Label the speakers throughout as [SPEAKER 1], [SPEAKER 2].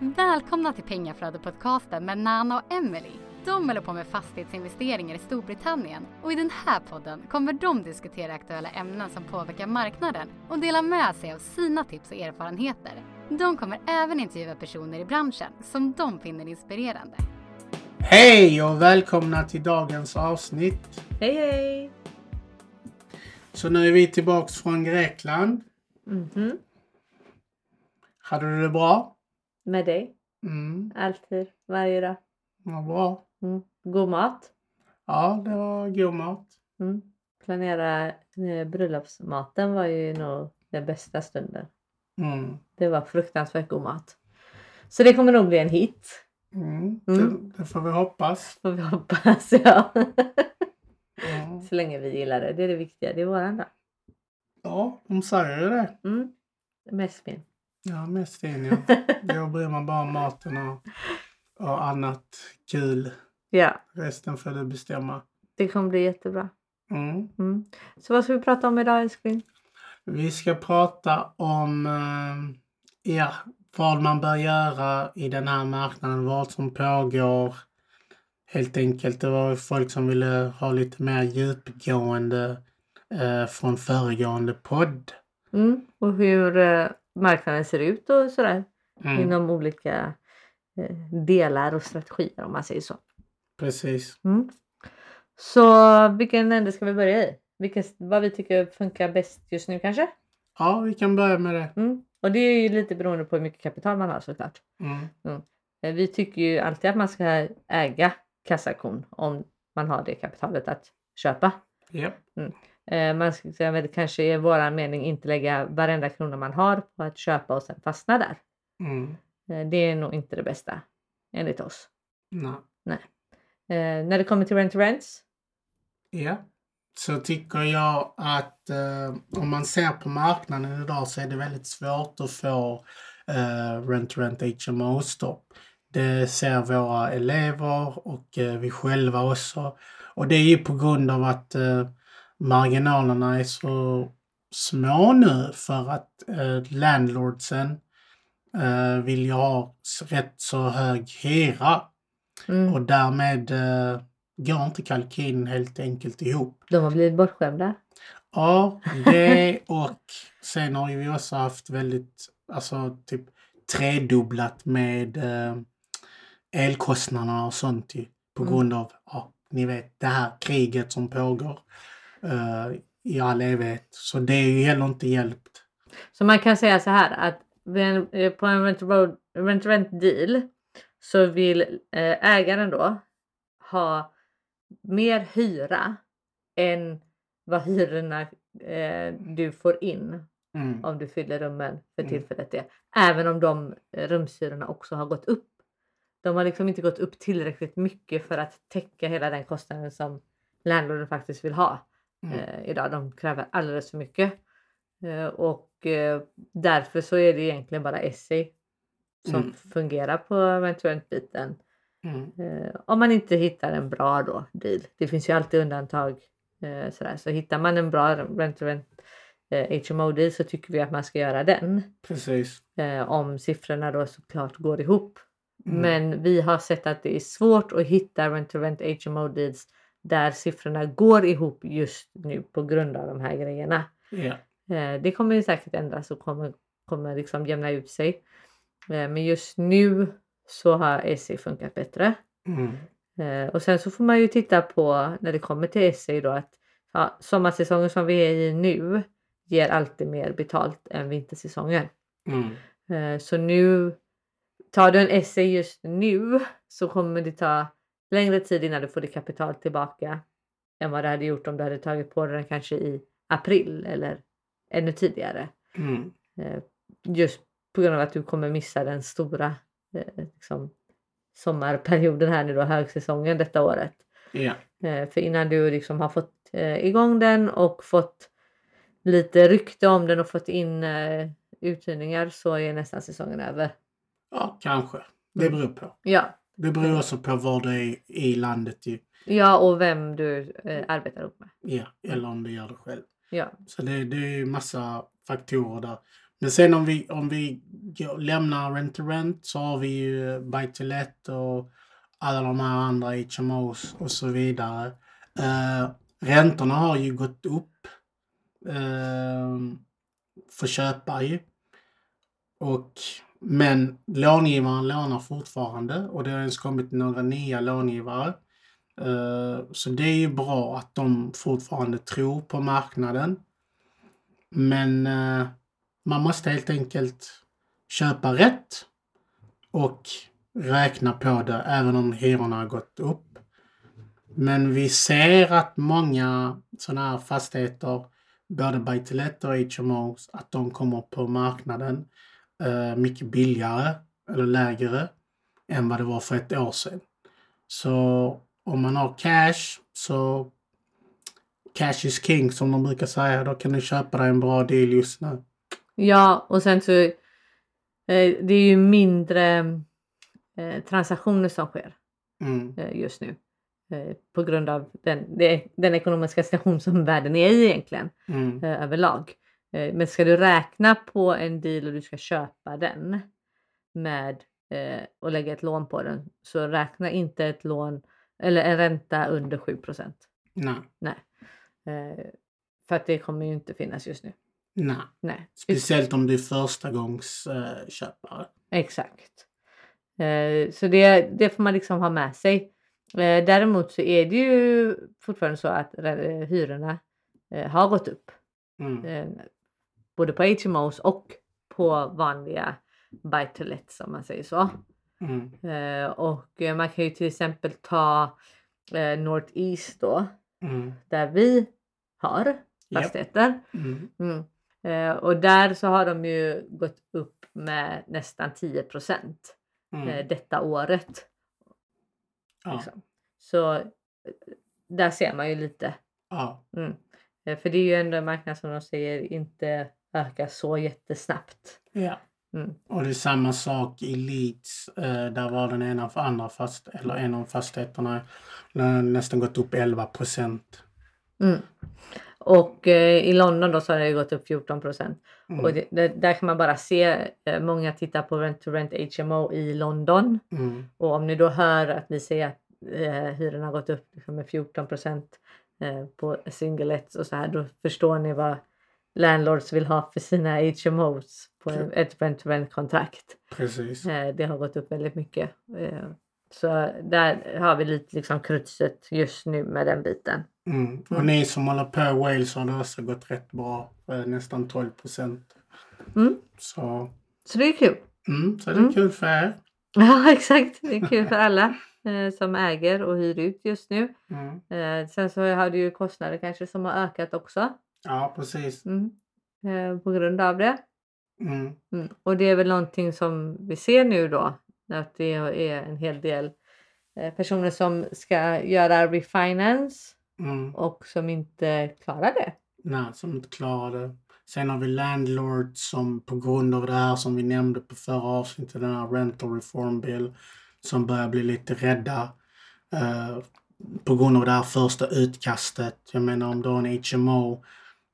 [SPEAKER 1] Välkomna till Pengaflödet-podcasten med Nana och Emily. De håller på med fastighetsinvesteringar i Storbritannien och i den här podden kommer de diskutera aktuella ämnen som påverkar marknaden och dela med sig av sina tips och erfarenheter. De kommer även intervjua personer i branschen som de finner inspirerande.
[SPEAKER 2] Hej och välkomna till dagens avsnitt.
[SPEAKER 3] Hej hej!
[SPEAKER 2] Så nu är vi tillbaks från Grekland.
[SPEAKER 3] Mhm.
[SPEAKER 2] Hade du det bra?
[SPEAKER 3] Med dig?
[SPEAKER 2] Mm,
[SPEAKER 3] Alltid, varje dag.
[SPEAKER 2] vad bra.
[SPEAKER 3] Mm. God mat.
[SPEAKER 2] Ja, det var god mat.
[SPEAKER 3] Mm. Planera eh, bröllopsmaten var ju nog den bästa stunden.
[SPEAKER 2] Mm.
[SPEAKER 3] Det var fruktansvärt god mat. Så det kommer nog bli en hit.
[SPEAKER 2] Mm.
[SPEAKER 3] Mm.
[SPEAKER 2] Det, det får vi hoppas.
[SPEAKER 3] Får vi hoppas ja.
[SPEAKER 2] Ja,
[SPEAKER 3] Så länge vi gillar det. Det är det viktiga. Det är våran dag.
[SPEAKER 2] ja de säger ju det.
[SPEAKER 3] Mm. Mest fin.
[SPEAKER 2] Ja, mest fin ja. Då bryr man bara om maten och, och annat kul.
[SPEAKER 3] Ja,
[SPEAKER 2] Resten får du bestämma.
[SPEAKER 3] det kommer bli jättebra.
[SPEAKER 2] Mm.
[SPEAKER 3] Mm. Så vad ska vi prata om idag älskling?
[SPEAKER 2] Vi ska prata om eh, ja, vad man bör göra i den här marknaden, vad som pågår. Helt enkelt, det var folk som ville ha lite mer djupgående eh, från föregående podd.
[SPEAKER 3] Mm. Och hur eh, marknaden ser ut och sådär.
[SPEAKER 2] Mm,
[SPEAKER 3] inom olika eh, delar och strategier om man säger så.
[SPEAKER 2] precis.
[SPEAKER 3] Mm. Så vilken ände ska vi börja i? Vilken, vad vi tycker funkar bäst just nu kanske?
[SPEAKER 2] Ja, vi kan börja med det.
[SPEAKER 3] Mm. Och det är ju lite beroende på hur mycket kapital man har såklart.
[SPEAKER 2] Mm,
[SPEAKER 3] Eh, Vi tycker ju alltid att man ska äga kassakon om man har det kapitalet att köpa.
[SPEAKER 2] ja.
[SPEAKER 3] Eh, Man ska säga, men det kanske är våran mening inte lägga varenda krona man har på att köpa och sen fastna där.
[SPEAKER 2] Mm,
[SPEAKER 3] Eh, Det är nog inte det bästa enligt oss.
[SPEAKER 2] nej.
[SPEAKER 3] Eh, när det kommer till rent rents
[SPEAKER 2] Ja. Så tycker jag att eh, om man ser på marknaden idag så är det väldigt svårt att få eh, Rent Rent HMO-stopp. Det ser våra elever och eh, vi själva också. Och det är ju på grund av att marginalerna är så små nu för att eh, landlordsen eh, vill ju ha rätt så hög hyra
[SPEAKER 3] Mm.
[SPEAKER 2] och därmed eh, går inte kalkylen helt enkelt ihop.
[SPEAKER 3] De har blivit bortskämda.
[SPEAKER 2] Ja, det och sen har vi också haft väldigt, alltså typ tredubblat med eh, elkostnaderna och sånt ju, på
[SPEAKER 3] Mm.
[SPEAKER 2] grund av, ja, ni vet det här kriget som pågår i all evighet. Så det är ju heller inte hjälpt.
[SPEAKER 3] Så man kan säga så här att eh, på en rent road, rent rent deal så vill eh, ägaren då ha mer hyra än vad hyrorna eh, du får in
[SPEAKER 2] Mm.
[SPEAKER 3] om du fyller rummen för
[SPEAKER 2] Mm.
[SPEAKER 3] tillfället är. Även om de eh, rumshyrorna också har gått upp. De har liksom inte gått upp tillräckligt mycket för att täcka hela den kostnaden som landlorden faktiskt vill ha
[SPEAKER 2] Mm.
[SPEAKER 3] eh, idag. De kräver alldeles för mycket. Eh, och eh, därför så är det egentligen bara Essie som
[SPEAKER 2] Mm.
[SPEAKER 3] fungerar på rent-rent-biten.
[SPEAKER 2] Mm.
[SPEAKER 3] Eh, om man inte hittar en bra då, deal. Det finns ju alltid undantag. Eh, sådär. Så hittar man en bra rent-rent eh, HMO deal så tycker vi att man ska göra den.
[SPEAKER 2] Precis.
[SPEAKER 3] Eh, om siffrorna då såklart går ihop.
[SPEAKER 2] Mm.
[SPEAKER 3] Men vi har sett att det är svårt att hitta rent-to-rent HMO deals där siffrorna går ihop just nu på grund av de här grejerna. Eh, det kommer säkert ändras och kommer, kommer liksom jämna ut sig. Eh, men just nu så har SE funkat bättre.
[SPEAKER 2] Mm.
[SPEAKER 3] Eh, och sen så får man ju titta på när det kommer till SE då att ja, sommarsäsongen som vi är i nu ger alltid mer betalt än vintersäsongen.
[SPEAKER 2] Mm.
[SPEAKER 3] Eh, Så nu tar du en essay just nu så kommer det ta längre tid innan du får ditt kapital tillbaka än vad det hade gjort om du hade tagit på den kanske i april eller ännu tidigare.
[SPEAKER 2] Mm.
[SPEAKER 3] Eh, Just på grund av att du kommer missa den stora eh, liksom, sommarperioden här nu då, högsäsongen detta året. Eh, För innan du liksom har fått eh, igång den och fått lite rykte om den och fått in uthyrningar så är nästan säsongen över.
[SPEAKER 2] ja, kanske. Det beror på.
[SPEAKER 3] Ja,
[SPEAKER 2] Det beror också på var du är i landet ju.
[SPEAKER 3] ja och vem du eh, arbetar ihop med.
[SPEAKER 2] Ja, eller om du gör det själv.
[SPEAKER 3] Ja,
[SPEAKER 2] Så det, det är ju massa faktorer där. Men sen om vi, om vi lämnar rent to rent så har vi ju buy to let och alla de här andra HMOs och så vidare. Eh, räntorna har ju gått upp eh, för köpare. Och, men långivaren lånar fortfarande och det har ens kommit några nya långivare. Eh, så det är ju bra att de fortfarande tror på marknaden. Men eh, man måste helt enkelt köpa rätt och räkna på det även om hyrorna har gått upp. Men vi ser att många sådana här fastigheter, både buy to let och HMOs, att de kommer på marknaden eh, mycket billigare eller lägre än vad det var för ett år sedan. Så om man har cash så cash is king som de brukar säga. Då kan du köpa dig en bra deal just nu.
[SPEAKER 3] Ja, och sen så eh, det är ju mindre eh, transaktioner som sker
[SPEAKER 2] Mm.
[SPEAKER 3] eh, just nu eh, på grund av den, den ekonomiska situation som världen är i egentligen
[SPEAKER 2] Mm.
[SPEAKER 3] eh, överlag. Eh, men ska du räkna på en deal och du ska köpa den med eh, och lägga ett lån på den så räkna inte ett lån eller en ränta under 7
[SPEAKER 2] Nej.
[SPEAKER 3] Nej. Eh, för att det kommer ju inte finnas just nu.
[SPEAKER 2] Nej.
[SPEAKER 3] Nej.
[SPEAKER 2] Speciellt om du är förstagångsköpare. Eh, köpare.
[SPEAKER 3] Exakt. Eh, så det, det får man liksom ha med sig. Eh, däremot så är det ju fortfarande så att hyrorna eh, har gått upp.
[SPEAKER 2] mm.
[SPEAKER 3] Både på HMOs och på vanliga buy to let som man säger så.
[SPEAKER 2] Mm.
[SPEAKER 3] Eh, och man kan ju till exempel ta eh, North East då
[SPEAKER 2] Mm.
[SPEAKER 3] där vi har fastigheter.
[SPEAKER 2] Mm.
[SPEAKER 3] Mm. Eh, och där så har de ju gått upp med nästan 10 procent
[SPEAKER 2] Mm.
[SPEAKER 3] eh, detta året.
[SPEAKER 2] Ja.
[SPEAKER 3] Liksom. Så eh, där ser man ju lite.
[SPEAKER 2] Ja.
[SPEAKER 3] Mm. Eh, För det är ju ändå en marknad som de säger inte ökar så jättesnabbt.
[SPEAKER 2] ja.
[SPEAKER 3] Mm.
[SPEAKER 2] Och det är samma sak i Leeds. Eh, där var den ena för andra fast, eller en av fastigheterna nästan gått upp 11 procent.
[SPEAKER 3] Mm. Och eh, i London då så har det gått upp 14 procent.
[SPEAKER 2] Mm.
[SPEAKER 3] Och det, det, där kan man bara se, eh, många tittar på Rent to Rent HMO i London.
[SPEAKER 2] Mm.
[SPEAKER 3] Och om ni då hör att vi säger att eh, hyrorna har gått upp liksom med 14 procent eh, på singlet och så här, då förstår ni vad landlords vill ha för sina HMOs på en- ett rent to rent kontrakt.
[SPEAKER 2] Precis.
[SPEAKER 3] Eh, det har gått upp väldigt mycket. Eh, så där har vi lite liksom krutset just nu med den biten.
[SPEAKER 2] Mm. Och
[SPEAKER 3] Mm.
[SPEAKER 2] ni som håller på Wales har det också gått rätt bra. Eh, nästan 12 procent.
[SPEAKER 3] Mm.
[SPEAKER 2] Så,
[SPEAKER 3] Så det är kul.
[SPEAKER 2] mm, så det är
[SPEAKER 3] Mm.
[SPEAKER 2] kul för er.
[SPEAKER 3] Ja exakt, det är kul för alla eh, som äger och hyr ut just nu.
[SPEAKER 2] Mm.
[SPEAKER 3] Eh, sen så har du ju kostnader kanske som har ökat också.
[SPEAKER 2] Ja, precis.
[SPEAKER 3] Mm. Eh, på grund av det.
[SPEAKER 2] Mm.
[SPEAKER 3] Mm. Och det är väl någonting som vi ser nu då. Att det är en hel del eh, personer som ska göra refinance
[SPEAKER 2] Mm.
[SPEAKER 3] och som inte klarar det.
[SPEAKER 2] Nej, som inte klarar det. Sen har vi landlords som på grund av det här som vi nämnde på förra avsnittet, den här rental reform bill, som börjar bli lite rädda. eh, på grund av det här första utkastet. Jag menar om du har en HMO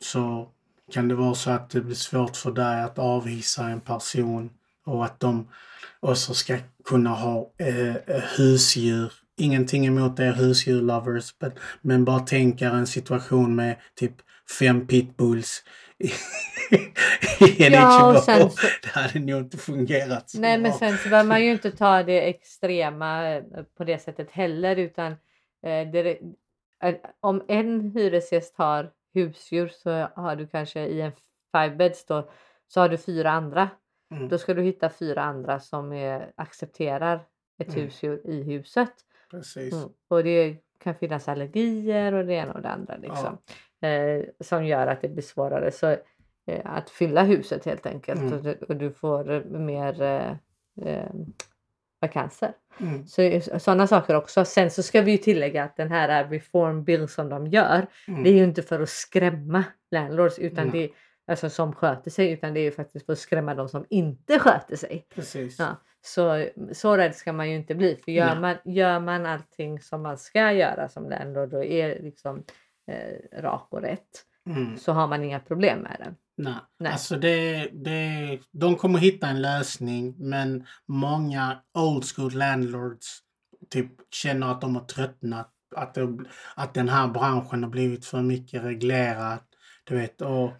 [SPEAKER 2] så kan det vara så att det blir svårt för dig att avvisa en person och att de också ska kunna ha eh, eh, husdjur. Ingenting emot er husdjur-lovers, men, men bara tänk er en situation med typ fem pitbulls i, i en
[SPEAKER 3] Ja, så-
[SPEAKER 2] Det hade nog inte fungerat så
[SPEAKER 3] Nej men
[SPEAKER 2] bra.
[SPEAKER 3] sen så behöver man ju inte ta det extrema eh, på det sättet heller utan eh, det, eh, om en hyresgäst har husdjur så har du kanske i en five beds då så har du fyra andra.
[SPEAKER 2] Mm.
[SPEAKER 3] Då ska du hitta fyra andra som är, accepterar ett
[SPEAKER 2] Mm.
[SPEAKER 3] husdjur i huset.
[SPEAKER 2] Precis.
[SPEAKER 3] Mm. Och det kan finnas allergier och det ena och det andra liksom. Eh, som gör att det blir svårare. Så eh, att fylla huset helt enkelt
[SPEAKER 2] Mm.
[SPEAKER 3] och, du, och du får mer eh, eh, vakanser.
[SPEAKER 2] Mm.
[SPEAKER 3] Så sådana saker också. Sen så ska vi ju tillägga att den här reform bill som de gör
[SPEAKER 2] Mm.
[SPEAKER 3] det är ju inte för att skrämma landlords utan det alltså som sköter sig utan det är ju faktiskt för att skrämma de som inte sköter sig.
[SPEAKER 2] Precis.
[SPEAKER 3] Ja, så, så rädd ska man ju inte bli. För gör man, gör man allting som man ska göra som landlord och är liksom eh, rak och rätt
[SPEAKER 2] Mm.
[SPEAKER 3] så har man inga problem med det.
[SPEAKER 2] Nej.
[SPEAKER 3] Nej.
[SPEAKER 2] Alltså det, det, de kommer hitta en lösning men många old school landlords typ känner att de har tröttnat. Att, det, att den här branschen har blivit för mycket reglerad. Du vet, och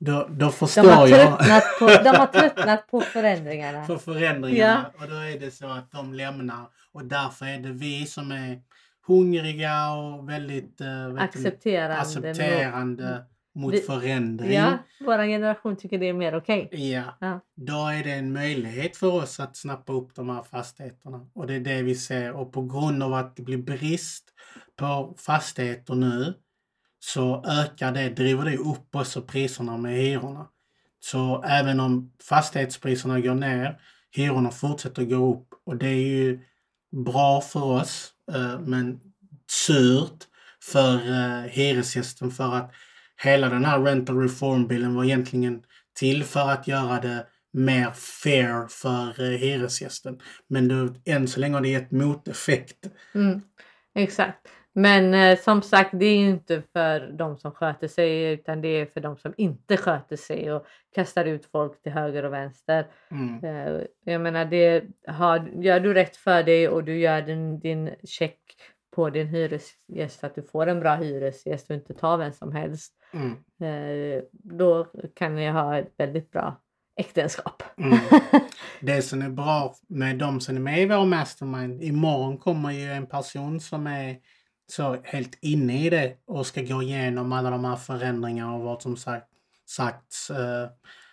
[SPEAKER 2] då, då
[SPEAKER 3] De
[SPEAKER 2] förstår
[SPEAKER 3] har,
[SPEAKER 2] jag
[SPEAKER 3] på, de har tröttnat på förändringarna.
[SPEAKER 2] för förändringarna. Och då är det så att de lämnar. Och därför är det vi som är hungriga och väldigt eh,
[SPEAKER 3] Accepterande.
[SPEAKER 2] accepterande mot
[SPEAKER 3] Vi-
[SPEAKER 2] förändring.
[SPEAKER 3] Ja, vår generation tycker det är mer okej.
[SPEAKER 2] Ja.
[SPEAKER 3] Ja.
[SPEAKER 2] Då är det en möjlighet för oss att snappa upp de här fastigheterna. Och det är det vi ser. Och på grund av att det blir brist på fastigheter nu så ökar det, driver det upp också priserna med hyrorna. Så även om fastighetspriserna går ner, hyrorna fortsätter gå upp. Och det är ju bra för oss, eh, men surt för eh, hyresgästen för att hela den här rental reform-bilden var egentligen till för att göra det mer fair för eh, hyresgästen. Men det, än så länge har det gett moteffekt.
[SPEAKER 3] Mm, exakt. Men eh, som sagt, det är ju inte för de som sköter sig utan det är för de som inte sköter sig och kastar ut folk till höger och vänster.
[SPEAKER 2] Mm.
[SPEAKER 3] Eh, jag menar, det har, gör du rätt för dig och du gör din, din check på din hyresgäst så att du får en bra hyresgäst och inte tar vem som helst.
[SPEAKER 2] Mm.
[SPEAKER 3] Eh, då kan ni ha ett väldigt bra äktenskap.
[SPEAKER 2] Mm. Det som är bra med de som är med i vår mastermind, imorgon kommer ju en person som är så helt inne i det och ska gå igenom alla de här förändringarna och vad som sagt, sagts. eh,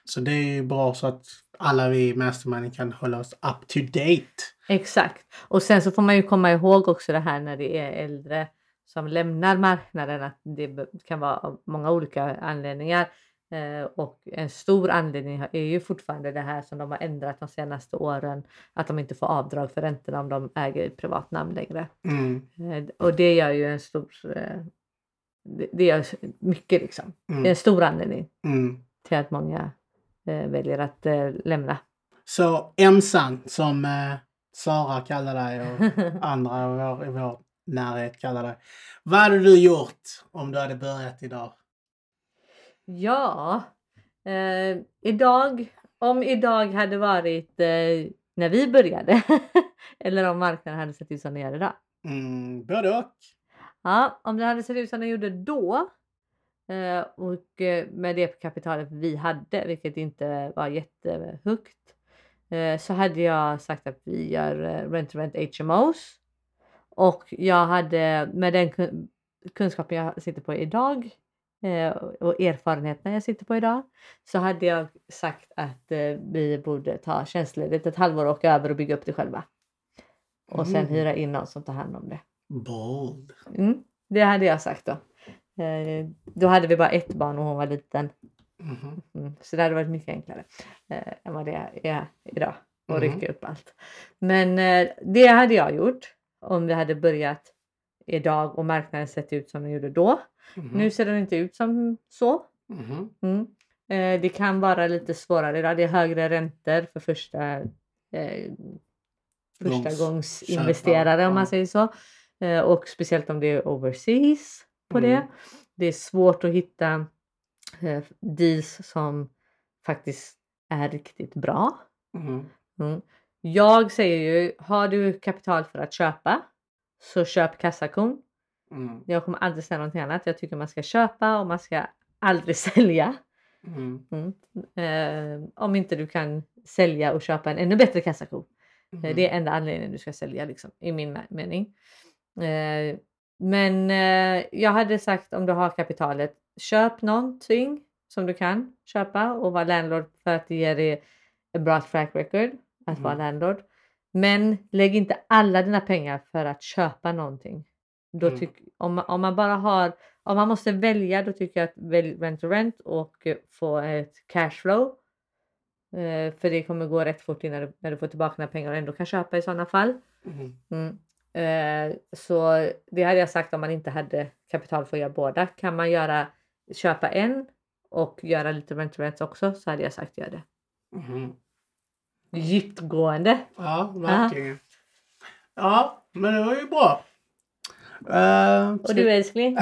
[SPEAKER 2] Så det är ju bra så att alla vi i mastermind kan hålla oss up to date.
[SPEAKER 3] Exakt. Och sen så får man ju komma ihåg också det här när det är äldre som lämnar marknaden att det kan vara av många olika anledningar. Eh, och en stor anledning är ju fortfarande det här som de har ändrat de senaste åren. Att de inte får avdrag för räntorna om de äger i privat namn längre.
[SPEAKER 2] Mm.
[SPEAKER 3] Eh, och det gör ju en stor... Eh, det, gör mycket liksom. Det är en
[SPEAKER 2] Mm.
[SPEAKER 3] stor anledning
[SPEAKER 2] Mm.
[SPEAKER 3] till att många väljer att lämna.
[SPEAKER 2] Så Emsan som Sara kallar dig och andra i vår, i vår närhet kallar dig. Vad hade du gjort om du hade börjat idag?
[SPEAKER 3] Ja, eh, idag, om idag hade varit eh, när vi började eller om marknaden hade sett ut som den gör idag.
[SPEAKER 2] Mm, både och.
[SPEAKER 3] Ja, om den hade sett ut som den gjorde då eh, och eh, med det kapitalet vi hade, vilket inte var jättehögt, eh, så hade jag sagt att vi gör eh, rent to rent HMOs. Och jag hade med den kun- kunskapen jag sitter på idag eh, och erfarenheterna jag sitter på idag så hade jag sagt att eh, vi borde ta tjänstledigt ett halvår och åka över och bygga upp det själva. Och sen
[SPEAKER 2] Mm.
[SPEAKER 3] hyra in någon som tar hand om det.
[SPEAKER 2] Bold.
[SPEAKER 3] Mm, det hade jag sagt då. Eh, då hade vi bara ett barn och hon var liten.
[SPEAKER 2] Mhm.
[SPEAKER 3] Mm, så det hade varit mycket enklare eh, än vad det är idag. Och
[SPEAKER 2] Mhm.
[SPEAKER 3] rycka upp allt. Men eh, det hade jag gjort om vi hade börjat idag och marknaden sett ut som den gjorde då.
[SPEAKER 2] Mhm.
[SPEAKER 3] Nu ser den inte ut som så.
[SPEAKER 2] Mhm.
[SPEAKER 3] Mm. Eh, det kan vara lite svårare idag. Det är högre räntor för första, eh, första
[SPEAKER 2] Gångs-
[SPEAKER 3] investerare om man säger så. Eh, och speciellt om det är overseas på
[SPEAKER 2] Mm.
[SPEAKER 3] det. Det är svårt att hitta eh, deals som faktiskt är riktigt bra.
[SPEAKER 2] Mhm.
[SPEAKER 3] Mm. Jag säger ju, har du kapital för att köpa så köp kassakon.
[SPEAKER 2] Mm.
[SPEAKER 3] Jag kommer aldrig säga någonting annat. Jag tycker man ska köpa och man ska aldrig sälja.
[SPEAKER 2] Mm.
[SPEAKER 3] Mm. Eh, om inte du kan sälja och köpa en ännu bättre kassako. Eh,
[SPEAKER 2] Mhm.
[SPEAKER 3] Det är enda anledningen du ska sälja liksom, i min me- mening. Eh, men eh, jag hade sagt om du har kapitalet, köp någonting som du kan köpa och vara landlord för att det ger dig en bra track record att vara
[SPEAKER 2] Mm.
[SPEAKER 3] landlord. Men lägg inte alla dina pengar för att köpa någonting. Då
[SPEAKER 2] Mm.
[SPEAKER 3] tyck, om, man- om man bara har, om man måste välja då tycker jag att välj rent to rent och få ett cashflow. Eh, för det kommer gå rätt fort innan du, när du får tillbaka dina pengar och ändå kan köpa i sådana fall.
[SPEAKER 2] Mhm.
[SPEAKER 3] Mm. Eh, så det hade jag sagt om man inte hade kapital för att göra båda. Kan man göra, köpa en och göra lite rent to rent också så hade jag sagt gör det. Djupgående.
[SPEAKER 2] Ja, verkligen. Ja, men det var ju bra. Uh,
[SPEAKER 3] Och du älskling?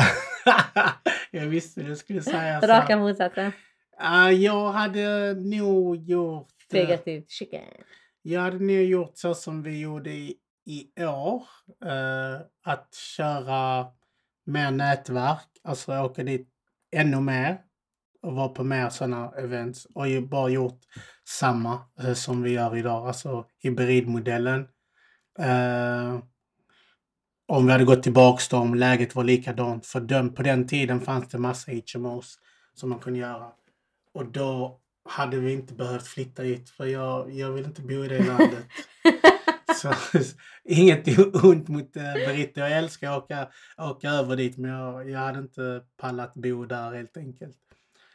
[SPEAKER 2] jag visste du skulle säga så.
[SPEAKER 3] Raka motsatsen.
[SPEAKER 2] Uh, jag hade nog gjort... eh,
[SPEAKER 3] Negativt chicken.
[SPEAKER 2] Jag hade nog gjort så som vi gjorde i, i år. eh, att köra mer nätverk, alltså åka dit ännu mer och vara på mer sådana events och bara gjort samma eh, som vi gör idag, alltså hybridmodellen. Eh, om vi hade gått tillbaks då, om läget var likadant. För den, på den tiden fanns det massa HMOs som man kunde göra. Och då hade vi inte behövt flytta hit för jag, jag vill inte bo i det landet. Så, inget ont mot eh, Britta. Jag älskar att åka, åka över dit men jag, jag hade inte pallat bo där helt enkelt.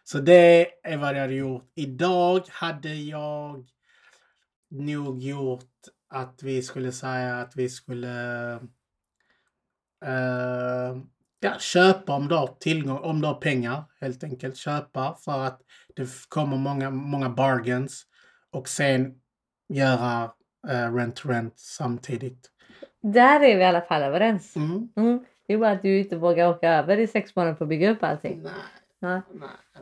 [SPEAKER 2] Så det är vad jag hade gjort. Idag hade jag nog gjort att vi skulle säga att vi skulle eh, ja, köpa om du har tillgång, om du har pengar helt enkelt. Köpa för att det kommer många, många bargains och sen göra eh, rent rent samtidigt.
[SPEAKER 3] Där är vi i alla fall överens.
[SPEAKER 2] Mm.
[SPEAKER 3] Mm. Det är bara att du inte vågar åka över i sex månader för att bygga upp allting.
[SPEAKER 2] Nej, nej.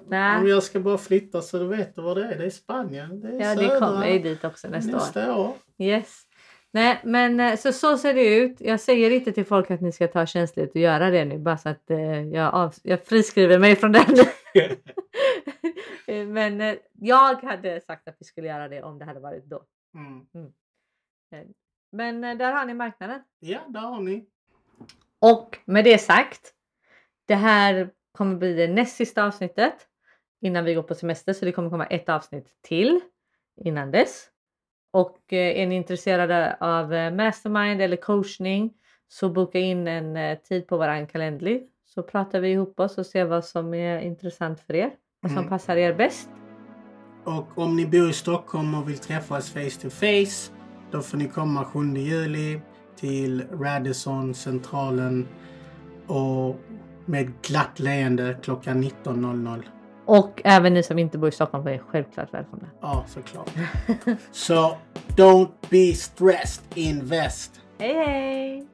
[SPEAKER 3] Nej.
[SPEAKER 2] Om jag ska bara flytta så du vet du var det är. Det är Spanien. Det är
[SPEAKER 3] ja det
[SPEAKER 2] södra.
[SPEAKER 3] kommer ju dit också nästa år.
[SPEAKER 2] nästa år.
[SPEAKER 3] Yes. Nej, men eh, så, så ser det ut. Jag säger inte till folk att ni ska ta känsligt och göra det nu bara så att eh, jag, av, jag friskriver mig från den. Men eh, jag hade sagt att vi skulle göra det om det hade varit då.
[SPEAKER 2] Mm.
[SPEAKER 3] Eh, Men eh, där har ni marknaden.
[SPEAKER 2] Ja, där har ni.
[SPEAKER 3] Och med det sagt, det här kommer bli det näst sista avsnittet innan vi går på semester så det kommer komma ett avsnitt till innan dess. Och eh, är ni intresserade av eh, mastermind eller coachning så boka in en eh, tid på våran kalender så pratar vi ihop oss och ser vad som är intressant för er. Vad som
[SPEAKER 2] Mm.
[SPEAKER 3] passar er bäst.
[SPEAKER 2] Och om ni bor i Stockholm och vill träffas face to face då får ni komma 7 juli till Radisson centralen och med glatt leende klockan 19.00.
[SPEAKER 3] Och även ni som inte bor i Stockholm är självklart välkomna.
[SPEAKER 2] Ja, såklart. Så don't be stressed, invest.
[SPEAKER 3] Hej hej!